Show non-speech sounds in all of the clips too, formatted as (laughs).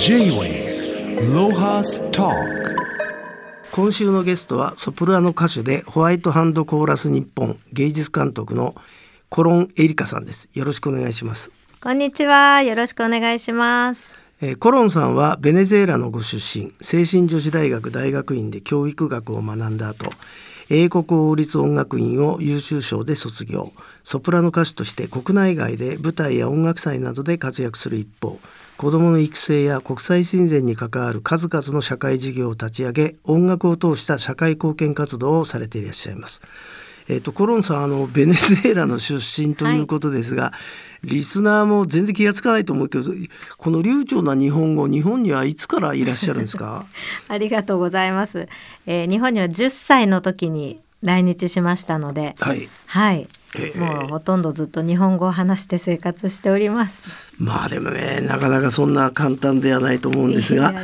J-Way ロハスタ今週のゲストはソプラノ歌手でホワイトハンドコーラス日本芸術監督のコロンエリカさんです。よろしくお願いします。こんにちは。よろしくお願いします。えーコロンさんはベネズエラのご出身精神女子大学大学院で教育学を学んだ後英国王立音楽院を優秀賞で卒業。ソプラノ歌手として国内外で舞台や音楽祭などで活躍する一方子どもの育成や国際親善に関わる数々の社会事業を立ち上げ音楽を通した社会貢献活動をされていらっしゃいます。えっとコロンさんあのベネズエラの出身ということですが、リスナーも全然気がつかないと思うけどこの流暢な日本語日本にはいつからいらっしゃるんですか？(laughs) ありがとうございます、えー日本には10歳の時に来日しましたのではい。はい、ええ。もうほとんどずっと日本語を話して生活しております。まあでもねなかなかそんな簡単ではないと思うんですが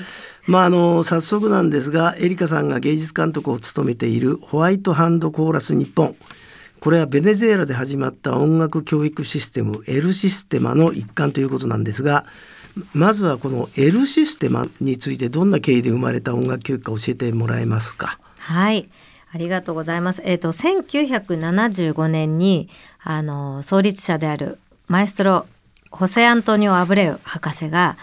まああの早速なんですがエリカさんが芸術監督を務めているホワイトハンドコーラス日本これはベネズエラで始まった音楽教育システム L システマの一環ということなんですがまずはこの L システマについてどんな経緯で生まれた音楽教育か教えてもらえますか。はいありがとうございます。えっ、と1975年にあの創立者であるマエストロホセアントニオ・アブレウ博士が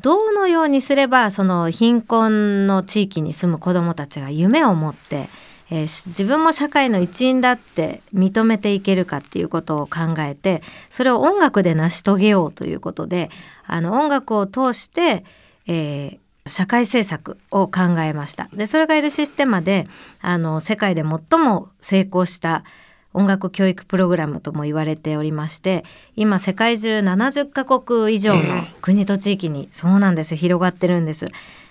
どのようにすればその貧困の地域に住む子どもたちが夢を持って、えー自分も社会の一員だって認めていけるかっていうことを考えてそれを音楽で成し遂げようということであの音楽を通して、えー社会政策を考えましたでそれが L システマであの世界で最も成功した音楽教育プログラムとも言われておりまして今世界中70カ国以上の国と地域にそうなんです広がってるんです。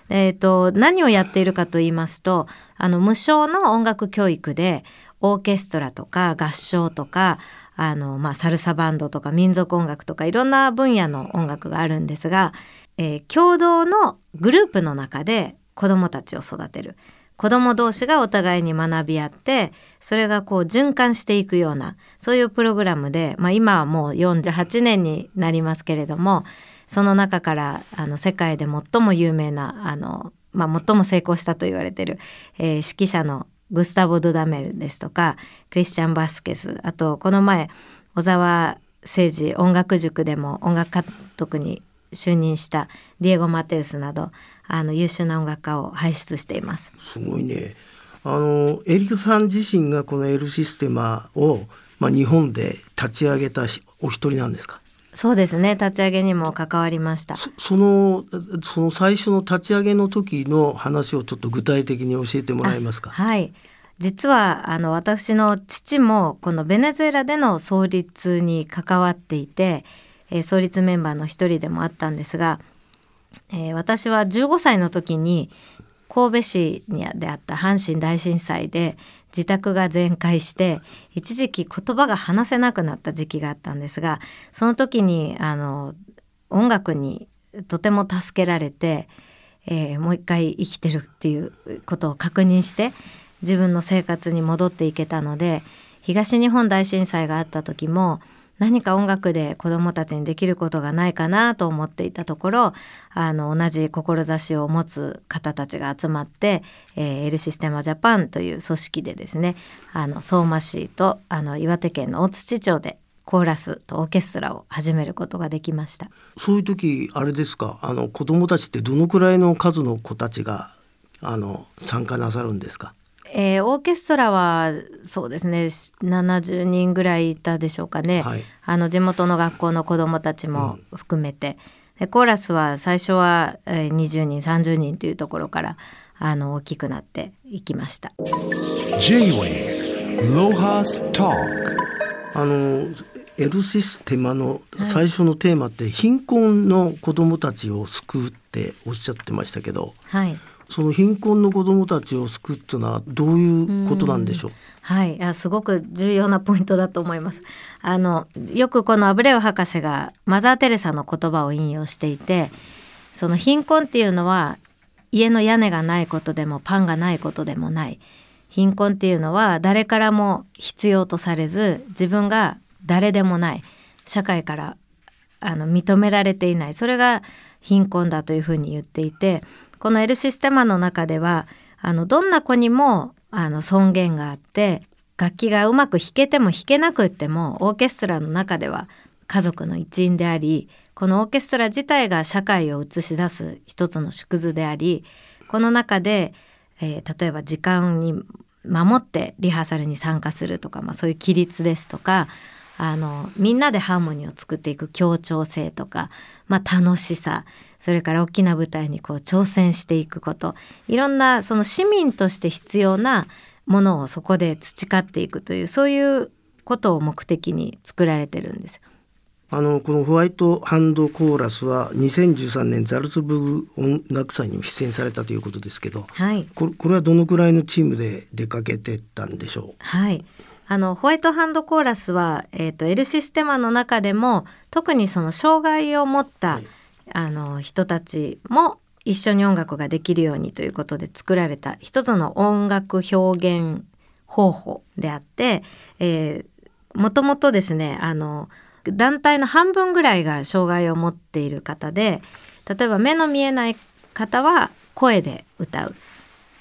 えー、と何をやっているかと言いますとあの無償の音楽教育でオーケストラとか合唱とかあの、まあ、サルサバンドとか民族音楽とかいろんな分野の音楽があるんですが、えー共同のグループの中で子どもたちを育てる。子ども同士がお互いに学び合ってそれがこう循環していくようなそういうプログラムで、まあ、今はもう48年になりますけれどもその中からあの世界で最も有名なあの、まあ、最も成功したと言われてる、えー指揮者のグスタボ・ドダメルですとかクリスチャン・バスケスあとこの前小沢誠治音楽塾でも音楽監督に就任したディエゴ・マテウスなどあの優秀な音楽家を輩出しています。すごいね。あのエリカさん自身がこの L システマを、まあ、日本で立ち上げたしお一人なんですか？そうですね立ち上げにも関わりました。そそのその最初の立ち上げの時の話をちょっと具体的に教えてもらえますか？はい実はあの私の父もこのベネズエラでの創立に関わっていて、えー創立メンバーの一人でもあったんですが、えー私は15歳の時に神戸市にであった阪神大震災で自宅が全壊して一時期言葉が話せなくなった時期があったんですがその時にあの音楽にとても助けられて、えーもう一回生きてるっていうことを確認して自分の生活に戻っていけたので東日本大震災があった時も何か音楽で子どもたちにできることがないかなと思っていたところあの同じ志を持つ方たちが集まって、えー、エルシステマジャパンという組織でですねあの相馬市とあの岩手県の大槌町でコーラスとオーケストラを始めることができました。そういう時あれですか？あの子供たちってどのくらいの数の子たちがあの参加なさるんですか？えーオーケストラはそうですね70人ぐらいいたでしょうかね、はい。あの地元の学校の子どもたちも含めて、でコーラスは最初は、えー20人30人というところからあの大きくなっていきました。J-Way ロハスタあの L システマの最初のテーマって、貧困の子どもたちを救うっておっしゃってましたけどはいその貧困の子どもたちを救うっていうのはどういうことなんでしょう、はい、あすごく重要なポイントだと思います。あのよくこのアブレオ博士がマザー・テレサの言葉を引用していてその貧困っていうのは家の屋根がないことでもパンがないことでもない。貧困っていうのは誰からも必要とされず自分が誰でもない。社会からあの認められていない。それが貧困だというふうに言っていてこの L システマの中ではあのどんな子にもあの尊厳があって楽器がうまく弾けても弾けなくってもオーケストラの中では家族の一員でありこのオーケストラ自体が社会を映し出す一つの縮図でありこの中で、えー、例えば時間に守ってリハーサルに参加するとか、まあ、そういう規律ですとかあのみんなでハーモニーを作っていく協調性とか、まあ、楽しさそれから大きな舞台にこう挑戦していくこといろんなその市民として必要なものをそこで培っていくというそういうことを目的に作られてるんです。あのこのホワイトハンドコーラスは2013年ザルツブルグ音楽祭にも出演されたということですけど、はい、これこれはどのくらいのチームで出かけてたんでしょう？はいあのホワイトハンドコーラスは、えーと、L システマの中でも特にその障害を持った、はい、あの人たちも一緒に音楽ができるようにということで作られた一つの音楽表現方法であって、えー、もともとですねあの団体の半分ぐらいが障害を持っている方で例えば目の見えない方は声で歌う。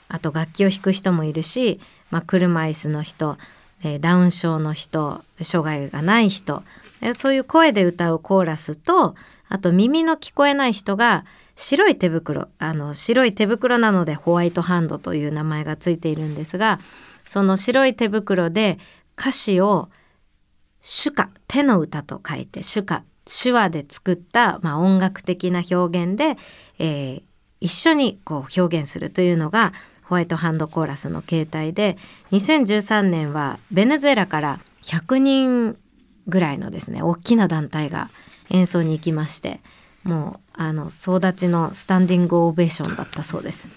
あと楽器を弾く人もいるし、まあ、車椅子の人ダウン症の人障害がない人そういう声で歌うコーラスとあと耳の聞こえない人が白い手袋あの白い手袋なのでホワイトハンドという名前がついているんですがその白い手袋で歌詞を手歌手の歌と書いて手歌手話で作った、まあ、音楽的な表現で、えー、一緒にこう表現するというのがホワイトハンドコーラスの形態で2013年はベネズエラから100人ぐらいのですね大きな団体が演奏に行きましてもうあの総立ちのスタンディングオベーションだったそうです。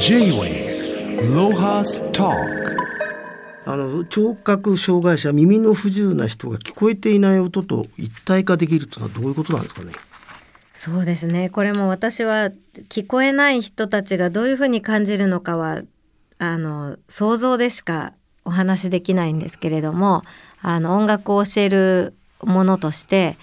J-Way ロハスタあの聴覚障害者耳の不自由な人が聞こえていない音と一体化できるというのはどういうことなんですかね？そうですねこれも私は聞こえない人たちがどういうふうに感じるのかはあの想像でしかお話できないんですけれどもあの音楽を教えるものとして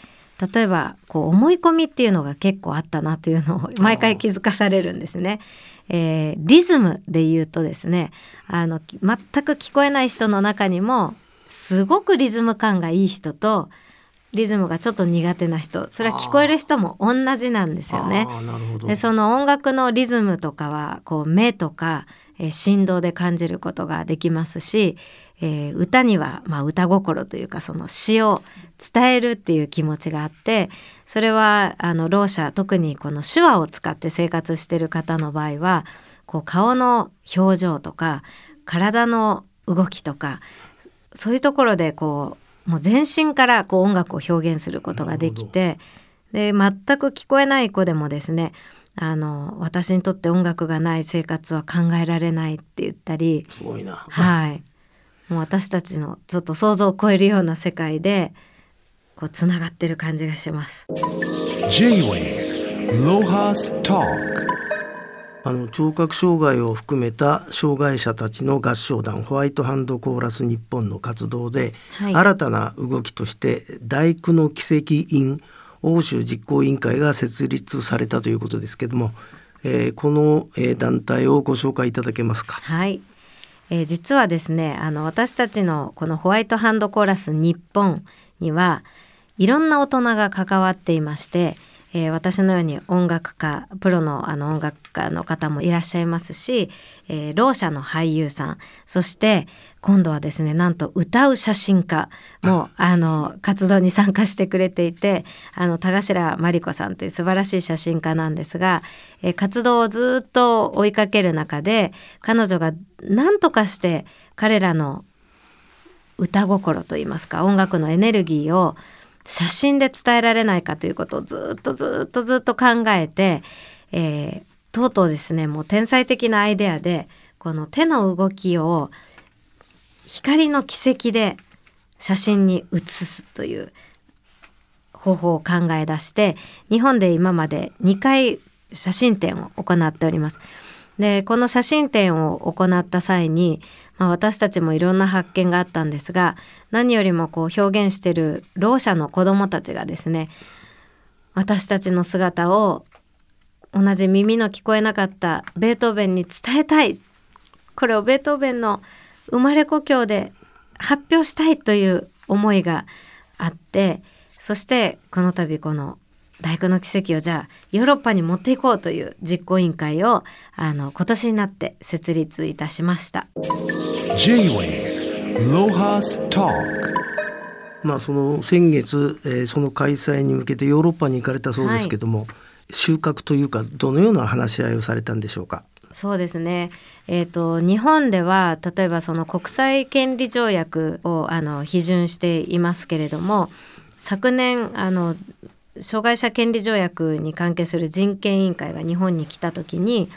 例えばこう思い込みっていうのが結構あったなというのを毎回気づかされるんですね。えー、リズムで言うとですねあの全く聞こえない人の中にもすごくリズム感がいい人とリズムがちょっと苦手な人それは聞こえる人も同じなんですよね。でその音楽のリズムとかはこう目とか、えー、振動で感じることができますし、えー、歌には、まあ、歌心というかその詩を伝えるっていう気持ちがあってそれはあのろう者特にこの手話を使って生活してる方の場合はこう顔の表情とか体の動きとかそういうところでこうもう全身からこう音楽を表現することができてで全く聞こえない子でもですねあの私にとって音楽がない生活は考えられないって言ったりすごいな。はい。もう私たちのちょっと想像を超えるような世界でこうつながってる感じがします。J-Way ロハスタあの聴覚障害を含めた障害者たちの合唱団ホワイトハンドコーラス日本の活動で、はい、新たな動きとして大工の奇跡院欧州実行委員会が設立されたということですけども、えー、この、えー、団体をご紹介いただけますか？はい、えー、実はですねあの私たちのこのホワイトハンドコーラス日本にはいろんな大人が関わっていまして、えー、私のように音楽家プロのあの音楽家の方もいらっしゃいますし、えー、ろう者の俳優さんそして今度はですねなんと歌う写真家もあの活動に参加してくれていてあの田頭真理子さんという素晴らしい写真家なんですが、えー、活動をずっと追いかける中で彼女が何とかして彼らの歌心といいますか音楽のエネルギーを写真で伝えられないかということをずっとずっとずっと考えて、えー、とうとうですねもう天才的なアイデアでこの手の動きを光の軌跡で写真に写すという方法を考え出して日本で今まで2回写真展を行っております。でこの写真展を行った際にまあ、私たちもいろんな発見があったんですが何よりもこう表現してるろう者の子どもたちがですね私たちの姿を同じ耳の聞こえなかったベートーベンに伝えたい。これをベートーベンの生まれ故郷で発表したいという思いがあってそしてこの度この「大工の奇跡」をじゃあヨーロッパに持っていこうという実行委員会をあの今年になって設立いたしました。J-Wave Lohas Talk まあその先月、えーその開催に向けてヨーロッパに行かれたそうですけども、収穫というかどのような話し合いをされたんでしょうか？そうですね、えー、と日本では例えばその国際権利条約をあの批准していますけれども昨年あの障害者権利条約に関係する人権委員会が日本に来た時に、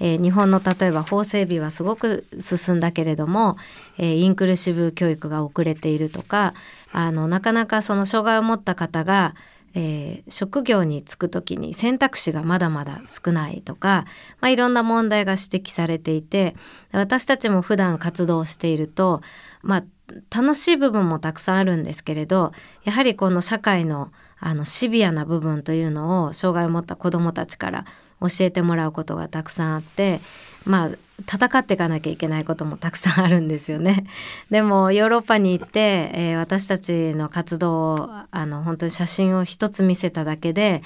えー日本の例えば法整備はすごく進んだけれども、えーインクルーシブ教育が遅れているとかあのなかなかその障害を持った方がえー職業に就く時に選択肢がまだまだ少ないとか、まあ、いろんな問題が指摘されていて私たちも普段活動していると、まあ、楽しい部分もたくさんあるんですけれどやはりこの社会のあのシビアな部分というのを障害を持った子どもたちから教えてもらうことがたくさんあってまあ戦っていかなきゃいけないこともたくさんあるんですよね。(laughs) でもヨーロッパに行って、えー私たちの活動をあの本当に写真を一つ見せただけで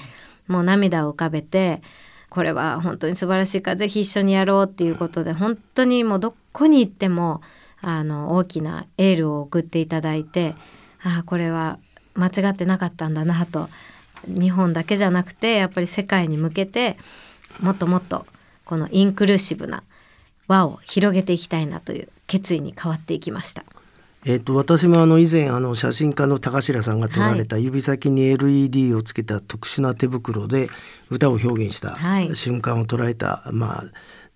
もう涙を浮かべてこれは本当に素晴らしいからぜひ一緒にやろうっていうことで本当にもうどこに行ってもあの大きなエールを送っていただいてああこれは間違ってなかったんだなと。日本だけじゃなくてやっぱり世界に向けてもっともっとこのインクルーシブな輪を広げていきたいなという決意に変わっていきました。えっと私もあの以前あの写真家の高白さんが撮られた指先に LED をつけた特殊な手袋で歌を表現したはい。瞬間を捉えた、まあ、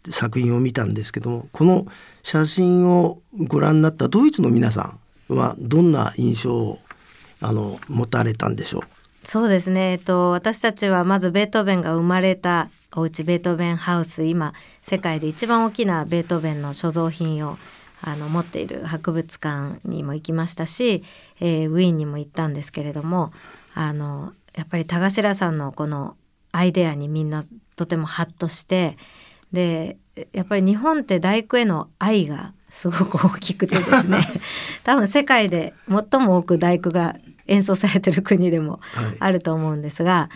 作品を見たんですけどもこの写真をご覧になったドイツの皆さんはどんな印象をあの持たれたんでしょう。そうですね、えっと、私たちはまずベートーベンが生まれたお家ベートーベンハウス今世界で一番大きなベートーベンの所蔵品をあの持っている博物館にも行きましたし、えーウィーンにも行ったんですけれどもあのやっぱり田頭さんのこのアイデアにみんなとてもハッとしてでやっぱり日本って大工への愛がすごく大きくてですね (laughs) 多分世界で最も多く大工が演奏されてる国でもはいあると思うんですが、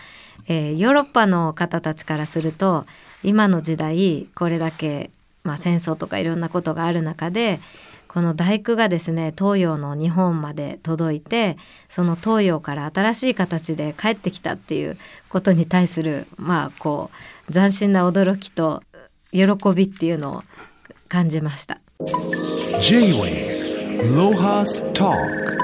えーヨーロッパの方たちからすると今の時代これだけ、まあ、戦争とかいろんなことがある中でこの大工がですね東洋の日本まで届いてその東洋から新しい形で帰ってきたっていうことに対するまあこう斬新な驚きと喜びっていうのを感じました。J-Wave Lohas Talk.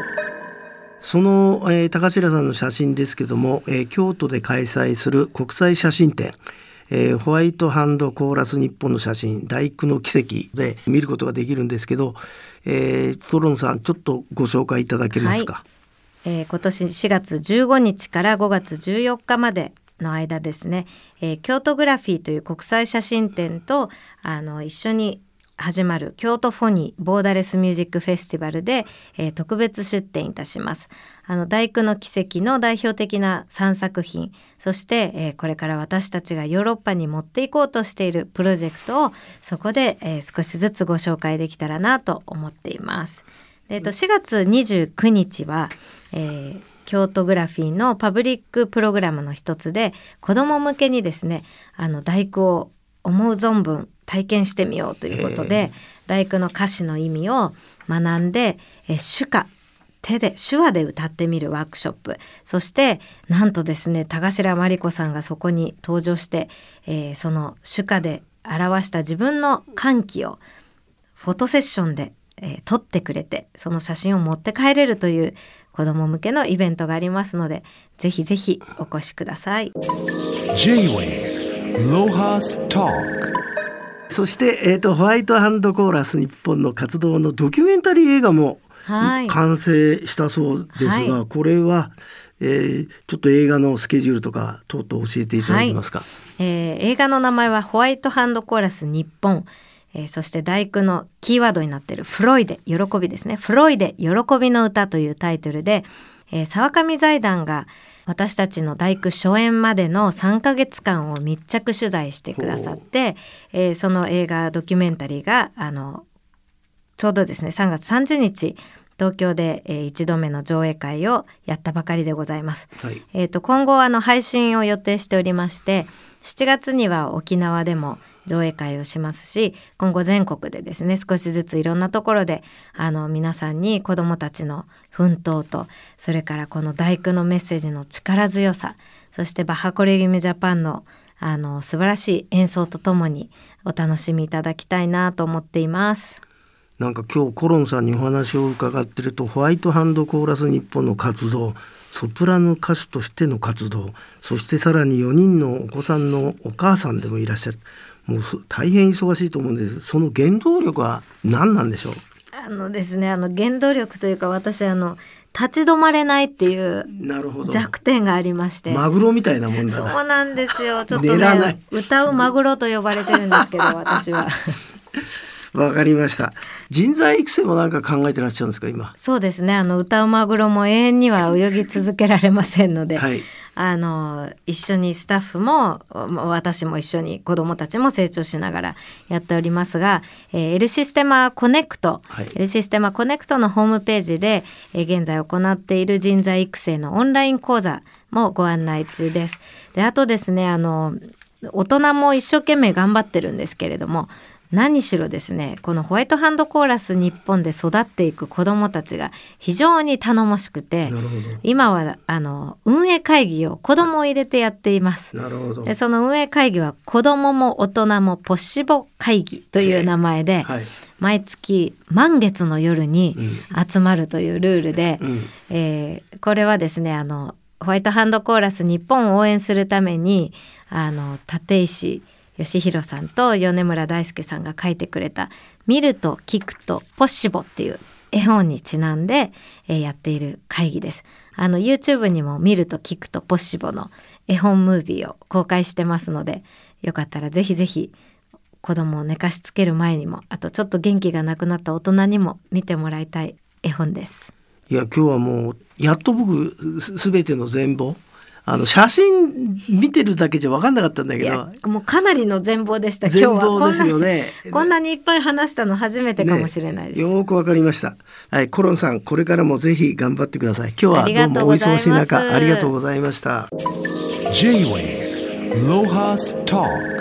その、えー高白さんの写真ですけども、えー京都で開催する国際写真展、えーホワイトハンドコーラス日本の写真大工の奇跡で見ることができるんですけど、えー、フォロンさんちょっとご紹介いただけますか？えー今年4月15日から5月14日までの間ですね、えー京都グラフィーという国際写真展とあの一緒に始まる京都フォニーボーダレスミュージックフェスティバルで、えー特別出展いたします。あの大工の奇跡の代表的な3作品そして、えーこれから私たちがヨーロッパに持っていこうとしているプロジェクトをそこで、えー少しずつご紹介できたらなと思っています。でえっと、4月29日は、えー京都グラフィーのパブリックプログラムの一つで子ども向けにですねあの大工を思う存分体験してみようということで大工の歌詞の意味を学んで、えー手歌手で手話で歌ってみるワークショップ。そしてなんとですね田頭真理子さんがそこに登場して、えーその手歌で表した自分の歓喜をフォトセッションで、えー撮ってくれてその写真を持って帰れるという子ども向けのイベントがありますのでぜひぜひお越しください。J-Wave Lohas Talk そして、えー、とホワイトハンドコーラス日本の活動のドキュメンタリー映画もはい。完成したそうですが、はこれは、えーちょっと映画のスケジュールとか等々教えていただけますか？えー映画の名前はホワイトハンドコーラス日本、えーそして大工のキーワードになっているフロイデ喜びですね。フロイデ喜びの歌というタイトルで、えー沢上財団が私たちの大工初演までの3ヶ月間を密着取材してくださって、えーその映画ドキュメンタリーがあのちょうどですね3月30日東京で、えー1度目の上映会をやったばかりでございます。はいえー、と今後あの配信を予定しておりまして7月には沖縄でも上映会をしますし今後全国でですね少しずついろんなところであの皆さんに子どもたちの奮闘とそれからこの大工のメッセージの力強さそしてバッハコレギムジャパンのあの素晴らしい演奏とともにお楽しみいただきたいなと思っています。なんか今日コロンさんにお話を伺ってるとホワイトハンドコーラス日本の活動ソプラノ歌手としての活動そしてさらに4人のお子さんのお母さんでもいらっしゃるもうそ大変忙しいと思うんです。その原動力は何なんでしょう？あのですねあの原動力というか私あの立ち止まれないっていうなるほど。弱点がありまして。マグロみたいなもんだそうななんですよ。(laughs) ちょっと寝らない。ね、歌うマグロと呼ばれてるんですけど、私は。(laughs) わかりました。人材育成もなんか考えてらっしゃるんですか今？そうですね。あの歌うマグロも永遠には泳ぎ続けられませんので、はいあの一緒にスタッフもも私も一緒に子どもたちも成長しながらやっておりますが、えー、L システマコネクト、はい L システマコネクトのホームページで、えー現在行っている人材育成のオンライン講座もご案内中です。であとですねあの大人も一生懸命頑張ってるんですけれども何しろですねこのホワイトハンドコーラス日本で育っていく子どもたちが非常に頼もしくて今はあの運営会議を子どもを入れてやっています。なるほど。でその運営会議は子どもも大人もポッシボ会議という名前で、はい。毎月満月の夜に集まるというルールで、うん。えーこれはですねあのホワイトハンドコーラス日本を応援するためにあの立石義弘さんと米村大輔さんが書いてくれた「見ると聞くとポッシボ」っていう絵本にちなんで、やっている会議です。あの YouTube にも「見ると聞くとポッシボ」の絵本ムービーを公開してますのでよかったらぜひぜひ子供を寝かしつける前にもあとちょっと元気がなくなった大人にも見てもらいたい絵本です。いや今日はもうやっと僕すすべての全貌あの写真見てるだけじゃ分かんなかったんだけどもうかなりの全貌でした今日全は貌ですよねこんなこんなにいっぱい話したの初めてかもしれないです、ねよーくわかりました。はい、コロンさん、これからもぜひ頑張ってください。今日はどうもお忙しい中、ありがとうございました。J-Wave Lohas Talk